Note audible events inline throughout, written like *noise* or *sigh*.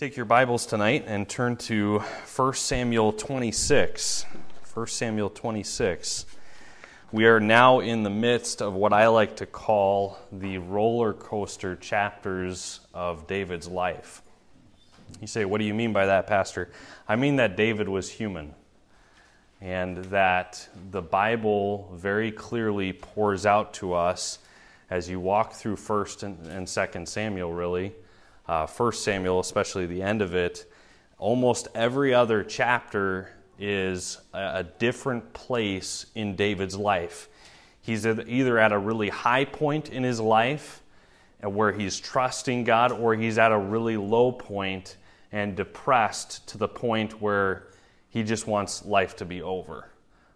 Take your Bibles tonight and turn to 1 Samuel 26. 1 Samuel 26. We are now in the midst of what I like to call the roller coaster chapters of David's life. You say, What do you mean by that, Pastor? I mean that David was human and that the Bible very clearly pours out to us as you walk through 1st and 2nd Samuel, really uh, 1 Samuel, especially the end of it, almost every other chapter is a, a different place in David's life. He's either at a really high point in his life uh, where he's trusting God, or he's at a really low point and depressed to the point where he just wants life to be over.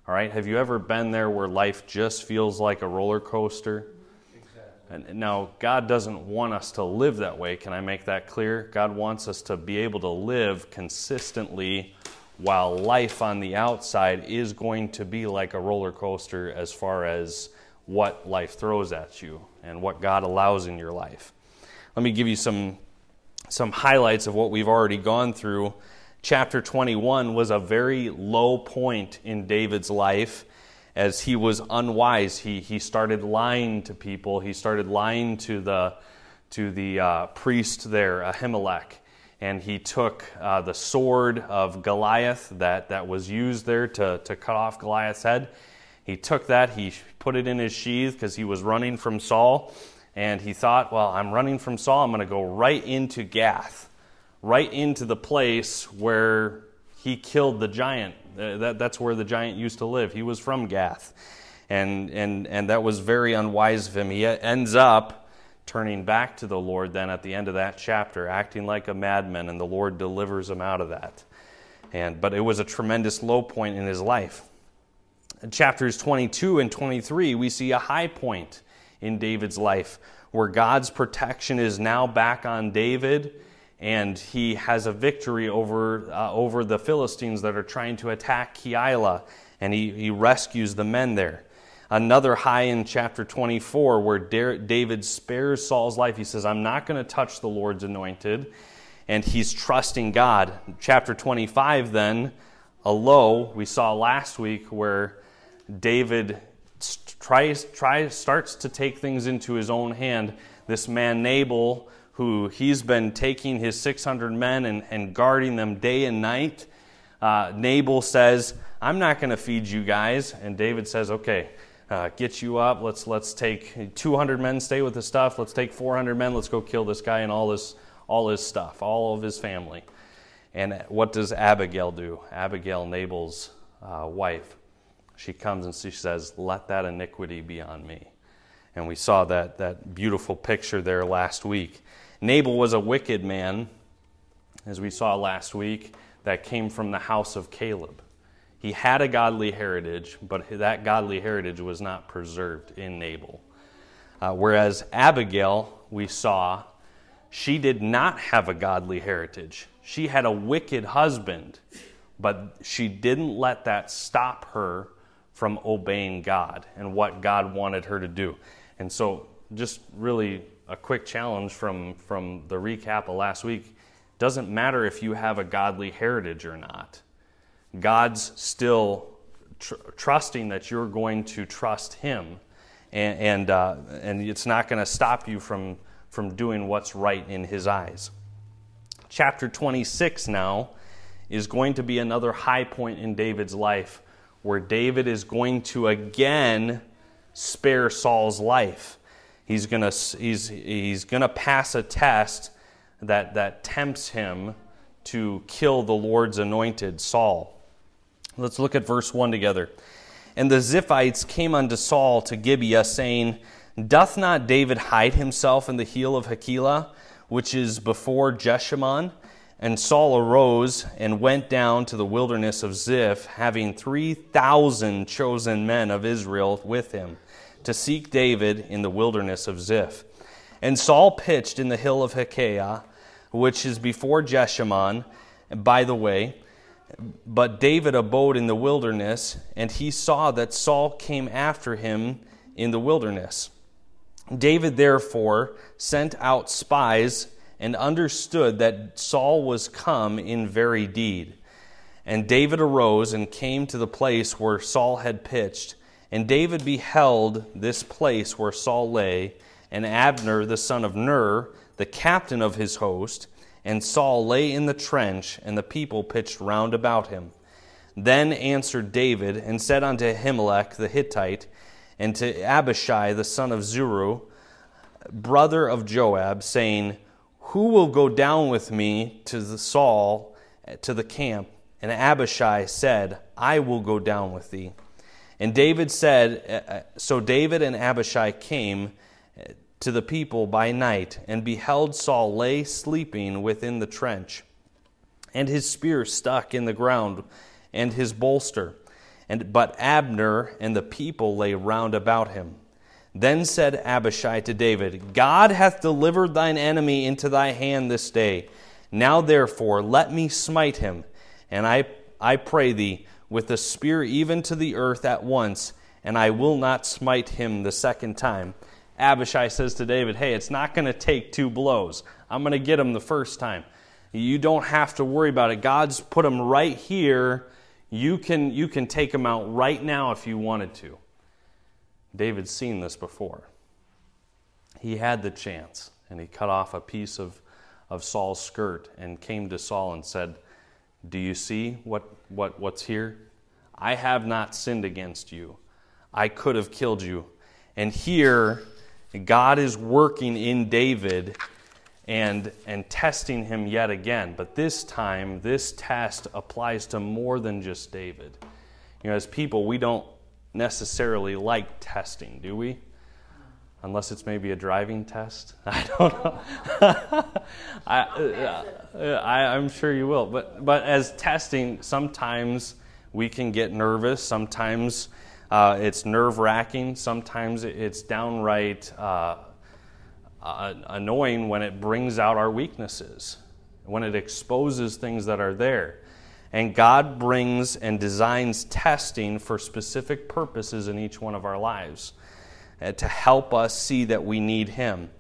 All right? Have you ever been there where life just feels like a roller coaster? Now, God doesn't want us to live that way. Can I make that clear? God wants us to be able to live consistently while life on the outside is going to be like a roller coaster as far as what life throws at you and what God allows in your life. Let me give you some, some highlights of what we've already gone through. Chapter 21 was a very low point in David's life as he was unwise, he, he started lying to people. He started lying to the, to the uh, priest there, Ahimelech. And he took uh, the sword of Goliath that, that was used there to, to cut off Goliath's head. He took that, he put it in his sheath because he was running from Saul. And he thought, well, I'm running from Saul. I'm going to go right into Gath, right into the place where he killed the giant uh, that, that's where the giant used to live. He was from Gath. And, and, and that was very unwise of him. He ends up turning back to the Lord then at the end of that chapter, acting like a madman, and the Lord delivers him out of that. And, but it was a tremendous low point in his life. In chapters 22 and 23, we see a high point in David's life where God's protection is now back on David and he has a victory over, uh, over the Philistines that are trying to attack Keilah, and he, he rescues the men there. Another high in chapter 24 where David spares Saul's life. He says, I'm not going to touch the Lord's anointed, and he's trusting God. Chapter 25, then, a low we saw last week where David tries, tries, starts to take things into his own hand. This man, Nabal, who he's been taking his 600 men and, and guarding them day and night. Uh, Nabal says, I'm not going to feed you guys. And David says, Okay, uh, get you up. Let's, let's take 200 men, stay with the stuff. Let's take 400 men. Let's go kill this guy and all his, all his stuff, all of his family. And what does Abigail do? Abigail, Nabal's uh, wife. She comes and she says, Let that iniquity be on me. And we saw that, that beautiful picture there last week. Nabal was a wicked man, as we saw last week, that came from the house of Caleb. He had a godly heritage, but that godly heritage was not preserved in Nabal. Uh, whereas Abigail, we saw, she did not have a godly heritage. She had a wicked husband, but she didn't let that stop her from obeying God and what God wanted her to do. And so, just really a quick challenge from, from the recap of last week. Doesn't matter if you have a godly heritage or not. God's still tr- trusting that you're going to trust Him, and, and, uh, and it's not going to stop you from, from doing what's right in His eyes. Chapter 26 now is going to be another high point in David's life where David is going to again spare Saul's life he's going to he's, he's gonna pass a test that, that tempts him to kill the Lord's anointed, Saul. Let's look at verse 1 together. And the Ziphites came unto Saul to Gibeah, saying, Doth not David hide himself in the hill of Hachilah, which is before Jeshimon? And Saul arose and went down to the wilderness of Ziph, having 3,000 chosen men of Israel with him to seek David in the wilderness of Ziph. And Saul pitched in the hill of Hachilah, which is before Jeshimon, by the way. But David abode in the wilderness, and he saw that Saul came after him in the wilderness. David therefore sent out spies and understood that Saul was come in very deed. And David arose and came to the place where Saul had pitched. And David beheld this place where Saul lay, and Abner the son of Ner, the captain of his host, and Saul lay in the trench, and the people pitched round about him. Then answered David and said unto Ahimelech the Hittite, and to Abishai the son of Zeru, brother of Joab, saying, Who will go down with me to the Saul to the camp? And Abishai said, I will go down with thee. And David said, uh, uh, So David and Abishai came uh, to the people by night, and beheld Saul lay sleeping within the trench, and his spear stuck in the ground, and his bolster. And, but Abner and the people lay round about him. Then said Abishai to David, God hath delivered thine enemy into thy hand this day. Now therefore let me smite him, and I, I pray thee, with the spear even to the earth at once, and I will not smite him the second time. Abishai says to David, Hey, it's not going to take two blows. I'm going to get him the first time. You don't have to worry about it. God's put him right here. You can, you can take him out right now if you wanted to. David's seen this before. He had the chance, and he cut off a piece of, of Saul's skirt and came to Saul and said, Do you see what, what, what's here? I have not sinned against you. I could have killed you. And here, God is working in David and, and testing him yet again. But this time, this test applies to more than just David. You know, as people, we don't necessarily like testing, do we? Unless it's maybe a driving test. *laughs* I don't know. *laughs* I, uh, I, I'm sure you will. But, but as testing, sometimes we can get nervous. Sometimes uh, it's nerve wracking. Sometimes it's downright uh, uh, annoying when it brings out our weaknesses, when it exposes things that are there. And God brings and designs testing for specific purposes in each one of our lives uh, Uh, to help us see that we need Him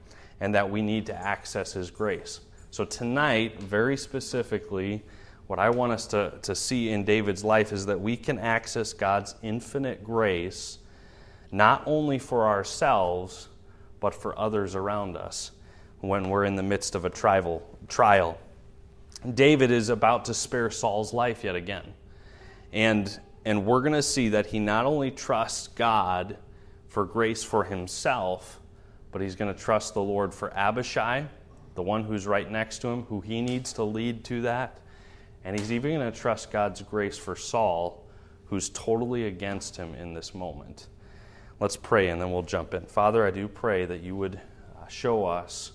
and that we need to access His grace. So, tonight, very specifically, what I want us to, to see in David's life is that we can access God's infinite grace not only for ourselves, but for others around us when we're in the midst of a trial. trial. David is about to spare Saul's life yet again. And, and we're going to see that he not only trusts God for grace for himself, but he's going to trust the Lord for Abishai, the one who's right next to him, who he needs to lead to that. And he's even going to trust God's grace for Saul, who's totally against him in this moment. Let's pray and then we'll jump in. Father, I do pray that you would uh, show us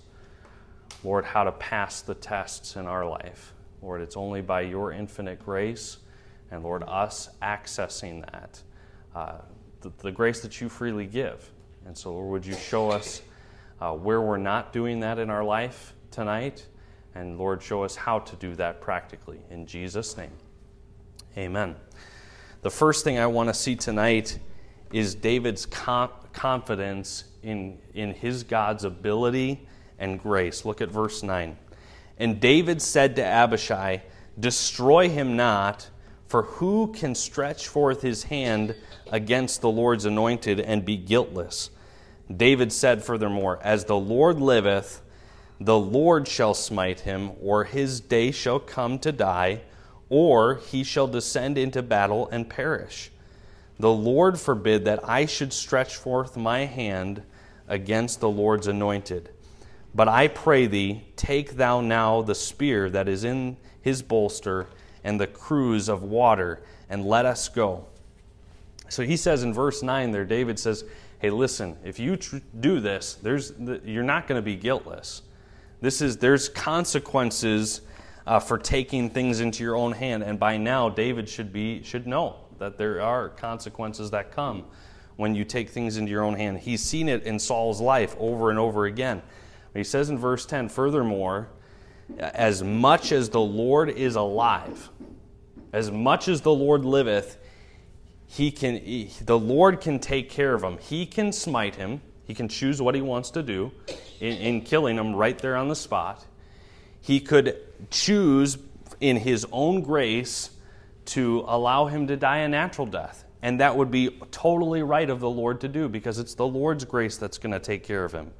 Lord, how to pass the tests in our life. Lord, it's only by your infinite grace and, Lord, us accessing that, uh, the, the, grace that you freely give. And so, Lord, would you show us uh, where we're not doing that in our life tonight? And, Lord, show us how to do that practically. In Jesus' name, amen. The first thing I want to see tonight is David's confidence in, in his God's ability and grace. Look at verse 9. And David said to Abishai, Destroy him not, for who can stretch forth his hand against the Lord's anointed and be guiltless? David said furthermore, As the Lord liveth, the Lord shall smite him, or his day shall come to die, or he shall descend into battle and perish. The Lord forbid that I should stretch forth my hand against the Lord's anointed. But I pray thee, take thou now the spear that is in his bolster and the cruse of water, and let us go. So he says in verse 9 there, David says, Hey, listen, if you tr- do this, there's, you're not going to be guiltless. This is, there's consequences uh, for taking things into your own hand. And by now, David should, be, should know that there are consequences that come when you take things into your own hand. He's seen it in Saul's life over and over again. He says in verse 10 Furthermore, as much as the Lord is alive, as much as the Lord liveth, he can, he, the Lord can take care of him. He can smite him. He can choose what he wants to do in, in killing him right there on the spot. he could choose in his own grace to allow him to die a natural death. And that would be totally right of the Lord to do because it's the Lord's grace that's going to take care of him.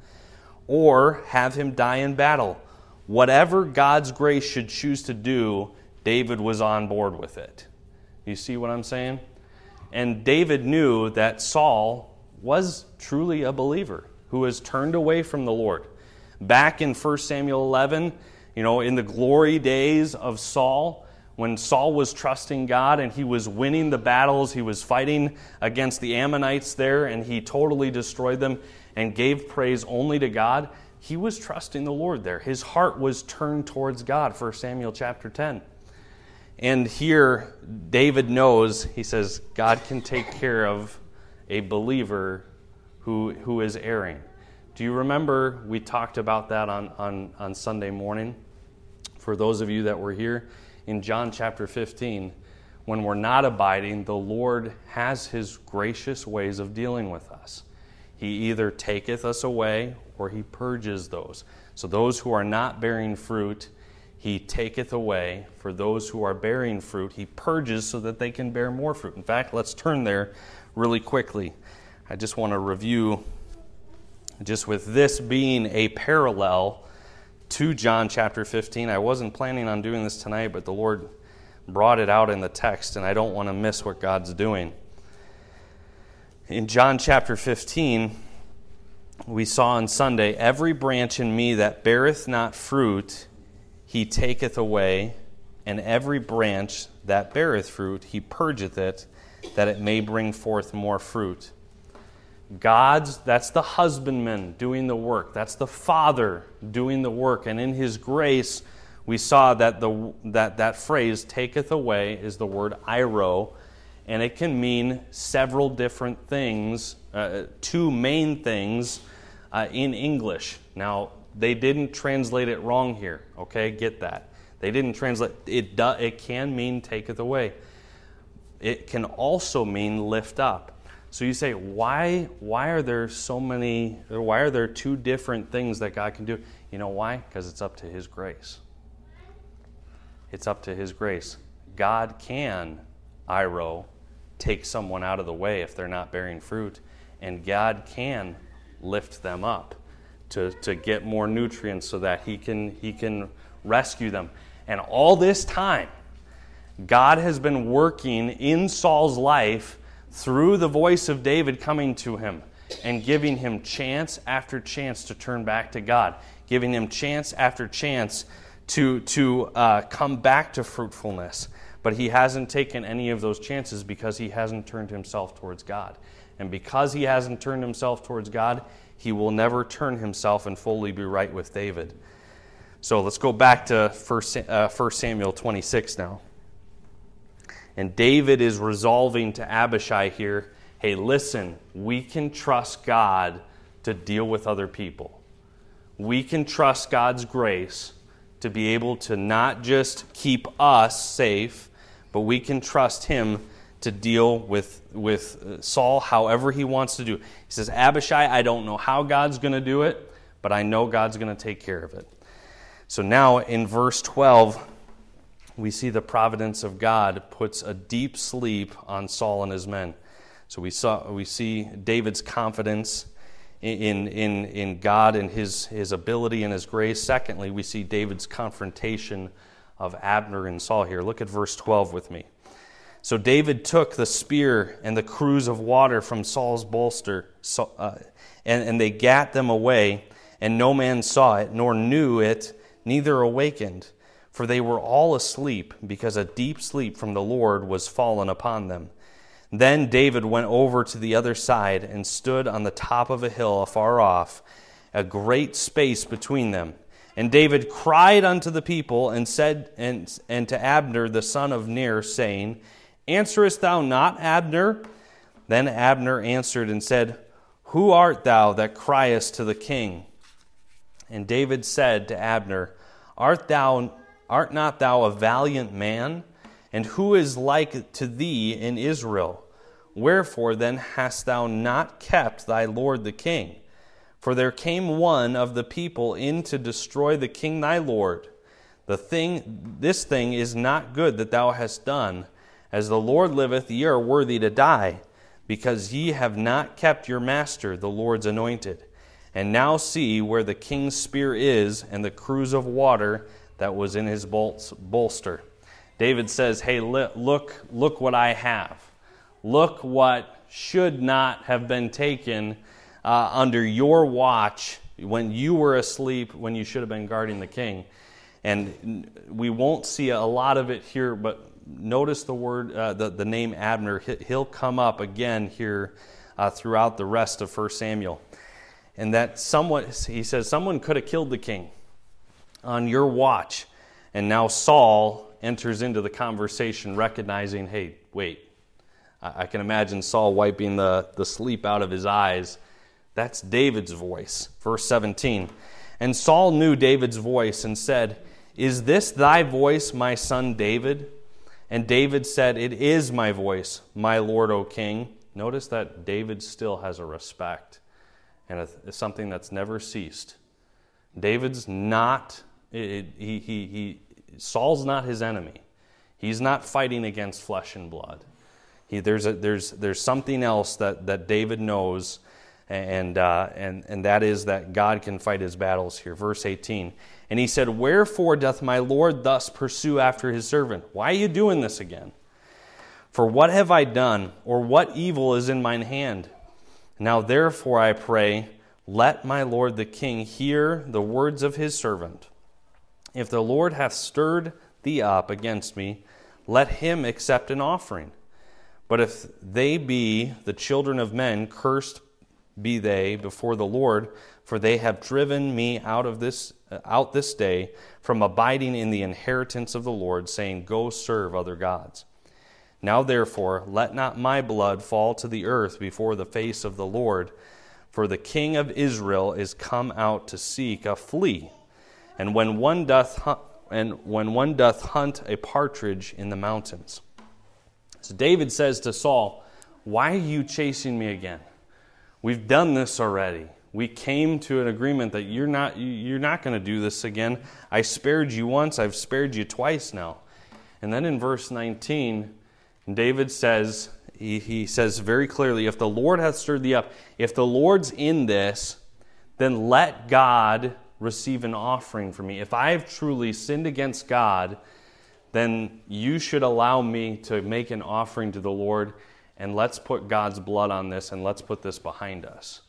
Or have him die in battle. Whatever God's grace should choose to do, David was on board with it. You see what I'm saying? And David knew that Saul was truly a believer who has turned away from the Lord. Back in 1 Samuel 11, you know, in the glory days of Saul, when Saul was trusting God and he was winning the battles, he was fighting against the Ammonites there and he totally destroyed them and gave praise only to God, he was trusting the Lord there. His heart was turned towards God, 1 Samuel chapter 10. And here, David knows, he says, God can take care of a believer who, who is erring. Do you remember we talked about that on, on, on Sunday morning? For those of you that were here, in John chapter 15, when we're not abiding, the Lord has his gracious ways of dealing with us. He either taketh us away or he purges those. So those who are not bearing fruit, he taketh away. For those who are bearing fruit, he purges so that they can bear more fruit. In fact, let's turn there really quickly. I just want to review, just with this being a parallel to John chapter 15. I wasn't planning on doing this tonight, but the Lord brought it out in the text, and I don't want to miss what God's doing. In John chapter 15, we saw on Sunday, every branch in me that beareth not fruit, he taketh away, and every branch that beareth fruit, he purgeth it, that it may bring forth more fruit. God's, that's the husbandman doing the work. That's the father doing the work. And in his grace, we saw that the, that, that phrase, taketh away, is the word airo, and it can mean several different things, uh, two main things uh, in English. Now, they didn't translate it wrong here, okay? Get that. They didn't translate it. Do, it can mean taketh away. It can also mean lift up. So you say, why, why are there so many, why are there two different things that God can do? You know why? Because it's up to His grace. It's up to His grace. God can, Airo, take someone out of the way if they're not bearing fruit, and God can lift them up to, to get more nutrients so that He can, he can rescue them. And all this time, God has been working in Saul's life through the voice of David coming to him and giving him chance after chance to turn back to God, giving him chance after chance to, to uh, come back to fruitfulness. But he hasn't taken any of those chances because he hasn't turned himself towards God. And because he hasn't turned himself towards God, he will never turn himself and fully be right with David. So let's go back to 1 uh, Samuel 26 now. And David is resolving to Abishai here hey, listen, we can trust God to deal with other people. We can trust God's grace to be able to not just keep us safe, but we can trust Him to deal with, with uh, Saul however He wants to do. He says, Abishai, I don't know how God's going to do it, but I know God's going to take care of it. So now in verse 12, we see the providence of God puts a deep sleep on Saul and his men. So we, saw, we see David's confidence in, in, in God and his, his ability and his grace. Secondly, we see David's confrontation of Abner and Saul here. Look at verse 12 with me. So David took the spear and the cruse of water from Saul's bolster, uh, and, and they gat them away, and no man saw it, nor knew it, neither awakened for they were all asleep, because a deep sleep from the Lord was fallen upon them. Then David went over to the other side and stood on the top of a hill afar off, a great space between them. And David cried unto the people and said and, and to Abner the son of Ner, saying, Answerest thou not, Abner? Then Abner answered and said, Who art thou that criest to the king? And David said to Abner, Art thou Art not thou a valiant man? And who is like to thee in Israel? Wherefore then hast thou not kept thy lord the king? For there came one of the people in to destroy the king thy lord. The thing, this thing is not good that thou hast done. As the Lord liveth, ye are worthy to die, because ye have not kept your master, the Lord's anointed. And now see where the king's spear is, and the cruse of water that was in his bolts bolster. David says, Hey, look, look what I have. Look what should not have been taken uh, under your watch when you were asleep, when you should have been guarding the king. And we won't see a lot of it here, but notice the word, uh, the, the name Abner. He'll come up again here uh, throughout the rest of 1 Samuel. And that somewhat, he says, someone could have killed the king on your watch. And now Saul enters into the conversation recognizing, hey, wait. I can imagine Saul wiping the, the sleep out of his eyes. That's David's voice. Verse 17. And Saul knew David's voice and said, is this thy voice, my son David? And David said, It is my voice, my Lord, O king. Notice that David still has a respect and a, something that's never ceased. David's not, it, he, he, he, Saul's not his enemy. He's not fighting against flesh and blood. He, there's, a, there's, there's something else that, that David knows, and, uh, and, and that is that God can fight his battles here. Verse 18 and he said, Wherefore doth my Lord thus pursue after his servant? Why are you doing this again? For what have I done, or what evil is in mine hand? Now therefore I pray, let my Lord the king hear the words of his servant. If the Lord hath stirred thee up against me, let him accept an offering. But if they be the children of men, cursed be they before the Lord, for they have driven me out of this uh, out this day from abiding in the inheritance of the Lord, saying, Go serve other gods. Now therefore, let not my blood fall to the earth before the face of the Lord, for the king of Israel is come out to seek a flea. And when one doth hunt, and when one doth hunt a partridge in the mountains. So David says to Saul, Why are you chasing me again? We've done this already we came to an agreement that you're not you're not going to do this again. I spared you once, I've spared you twice now. And then in verse 19, David says he, he says very clearly, if the Lord hath stirred thee up, if the Lord's in this, then let God receive an offering from me. If I have truly sinned against God, then you should allow me to make an offering to the Lord, and let's put God's blood on this and let's put this behind us.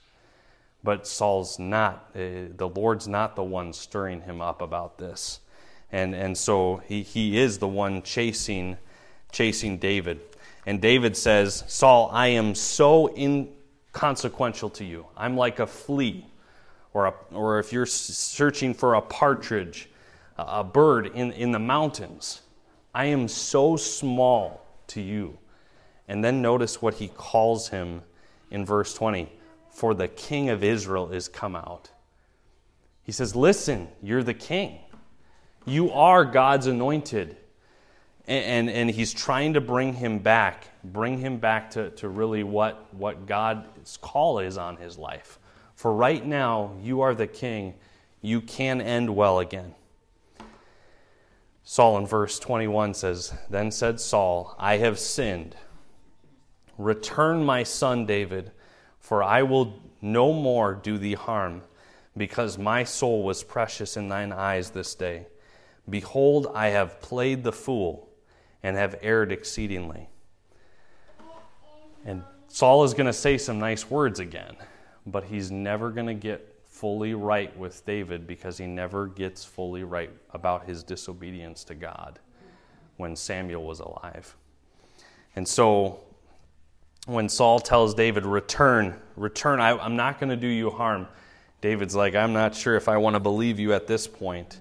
But Saul's not, uh, the Lord's not the one stirring him up about this. And, and so he, he is the one chasing, chasing David. And David says, Saul, I am so inconsequential to you. I'm like a flea. Or, a, or if you're searching for a partridge, a bird in, in the mountains, I am so small to you. And then notice what he calls him in verse 20 for the king of Israel is come out. He says, Listen, you're the king. You are God's anointed. And, and, and, he's trying to bring him back, bring him back to, to really what, what God's call is on his life. For right now, you are the king. You can end well again. Saul in verse 21 says, Then said Saul, I have sinned. Return my son David for I will no more do thee harm, because my soul was precious in thine eyes this day. Behold, I have played the fool and have erred exceedingly. And Saul is going to say some nice words again, but he's never going to get fully right with David because he never gets fully right about his disobedience to God when Samuel was alive. And so when Saul tells David, Return, return, I, am not going to do you harm. David's like, I'm not sure if I want to believe you at this point.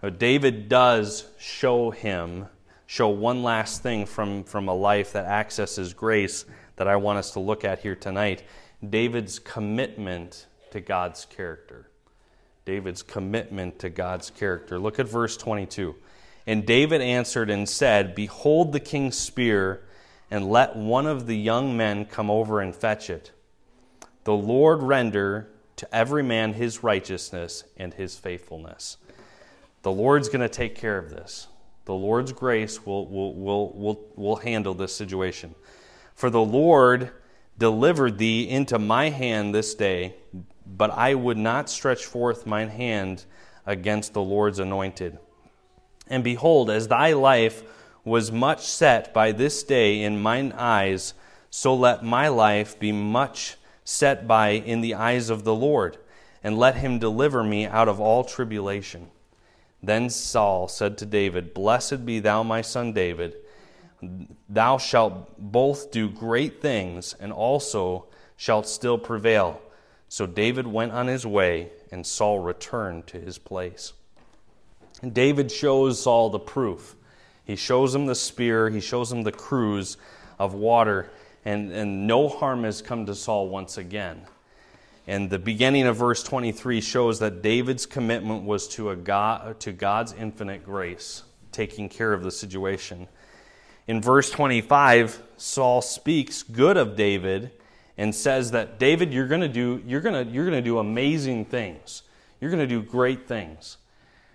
But David does show him, show one last thing from, from a life that accesses grace that I want us to look at here tonight David's commitment to God's character. David's commitment to God's character. Look at verse 22. And David answered and said, Behold the king's spear and let one of the young men come over and fetch it. The Lord render to every man his righteousness and his faithfulness. The Lord's going to take care of this. The Lord's grace will, will, will, will, will handle this situation. For the Lord delivered thee into my hand this day, but I would not stretch forth mine hand against the Lord's anointed. And behold, as thy life was much set by this day in mine eyes, so let my life be much set by in the eyes of the Lord, and let him deliver me out of all tribulation. Then Saul said to David, Blessed be thou, my son David. Thou shalt both do great things, and also shalt still prevail. So David went on his way, and Saul returned to his place. And David shows Saul the proof. He shows him the spear, he shows him the cruse of water, and, and no harm has come to Saul once again. And the beginning of verse 23 shows that David's commitment was to, a God, to God's infinite grace, taking care of the situation. In verse 25, Saul speaks good of David and says that David, you're going to do you're going to you're going to do amazing things. You're going to do great things.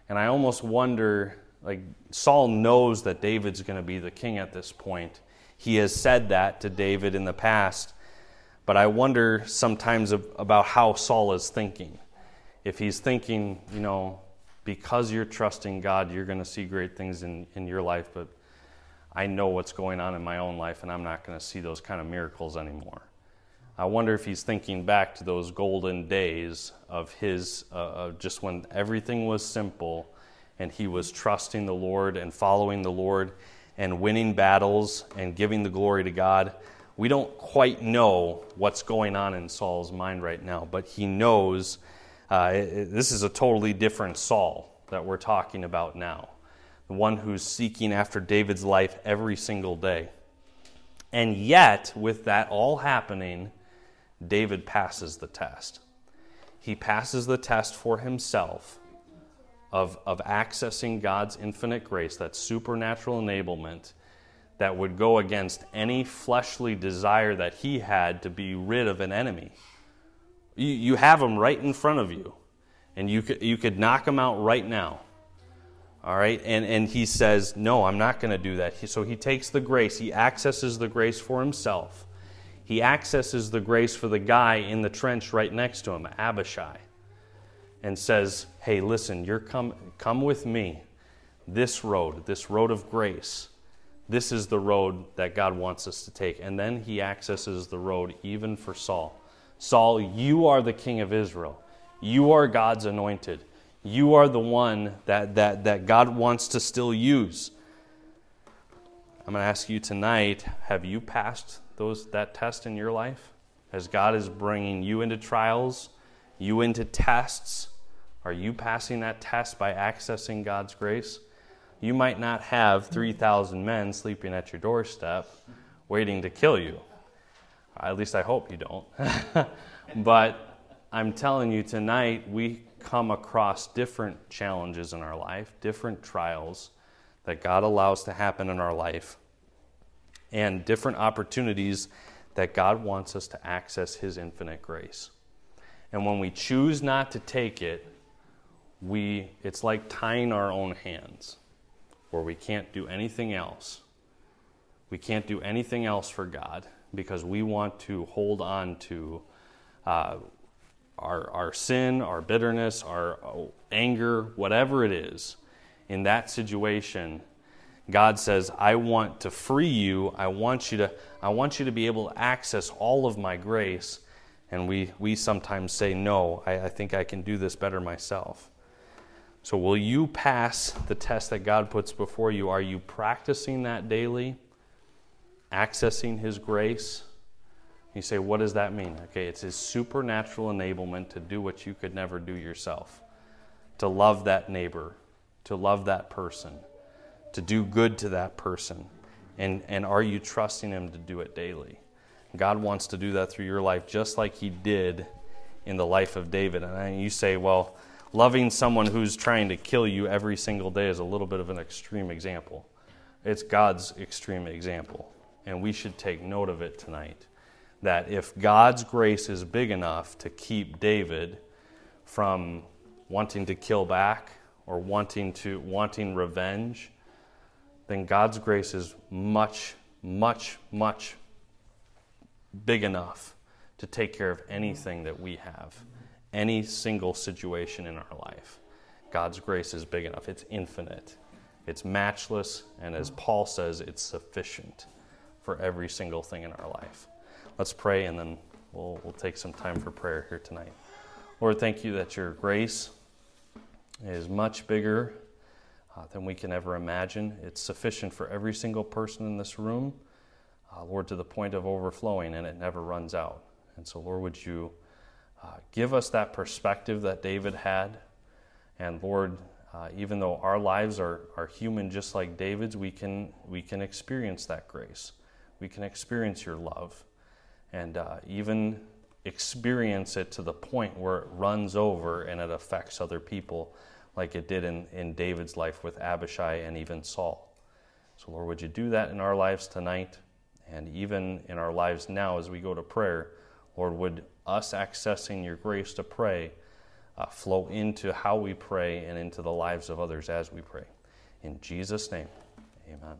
And I almost wonder like Saul knows that David's going to be the king at this point. He has said that to David in the past. But I wonder sometimes about how Saul is thinking. If he's thinking, you know, because you're trusting God, you're going to see great things in, in your life, but I know what's going on in my own life and I'm not going to see those kind of miracles anymore. I wonder if he's thinking back to those golden days of his, uh, of just when everything was simple and he was trusting the Lord and following the Lord and winning battles and giving the glory to God we don't quite know what's going on in Saul's mind right now, but he knows uh, this is a totally different Saul that we're talking about now. The one who's seeking after David's life every single day. And yet, with that all happening, David passes the test. He passes the test for himself of, of accessing God's infinite grace, that supernatural enablement that would go against any fleshly desire that he had to be rid of an enemy. You, you have him right in front of you, and you could, you could knock him out right now. All right? And, and he says, No, I'm not going to do that. So he takes the grace, he accesses the grace for himself. He accesses the grace for the guy in the trench right next to him, Abishai, and says, Hey, listen, you're come, come with me. This road, this road of grace this is the road that God wants us to take. And then he accesses the road even for Saul. Saul, you are the king of Israel. You are God's anointed. You are the one that, that, that God wants to still use. I'm going to ask you tonight have you passed those, that test in your life? As God is bringing you into trials, you into tests, are you passing that test by accessing God's grace? you might not have 3,000 men sleeping at your doorstep waiting to kill you. At least I hope you don't. *laughs* but I'm telling you tonight, we come across different challenges in our life, different trials that God allows to happen in our life, and different opportunities that God wants us to access His infinite grace. And when we choose not to take it, we, it's like tying our own hands where we can't do anything else. We can't do anything else for God because we want to hold on to uh, our, our sin, our bitterness, our anger, whatever it is. In that situation, God says, I want to free you. I want you to, I want you to be able to access all of my grace. And we, we sometimes say, No, I, I think I can do this better myself. So, will you pass the test that God puts before you? Are you practicing that daily? Accessing His grace? You say, what does that mean? Okay, it's His supernatural enablement to do what you could never do yourself to love that neighbor, to love that person, to do good to that person. And, and are you trusting Him to do it daily? God wants to do that through your life just like He did in the life of David. And you say, well, loving someone who's trying to kill you every single day is a little bit of an extreme example. It's God's extreme example. And we should take note of it tonight. That if God's grace is big enough to keep David from wanting to kill back or wanting to wanting revenge, then God's grace is much, much, much big enough to take care of anything that we have, any single situation in our life. God's grace is big enough. It's infinite, it's matchless, and as Paul says, it's sufficient for every single thing in our life. Let's pray and then we'll, we'll take some time for prayer here tonight. Lord, thank you that your grace is much bigger uh, than we can ever imagine. It's sufficient for every single person in this room, uh, Lord, to the point of overflowing, and it never runs out. And so, Lord, would you uh, give us that perspective that David had? And Lord, uh, even though our lives are, are human just like David's, we can, we can experience that grace. We can experience your love. And uh, even experience it to the point where it runs over and it affects other people, like it did in, in David's life with Abishai and even Saul. So, Lord, would you do that in our lives tonight and even in our lives now as we go to prayer? Lord, would us accessing your grace to pray uh, flow into how we pray and into the lives of others as we pray. In Jesus' name, amen.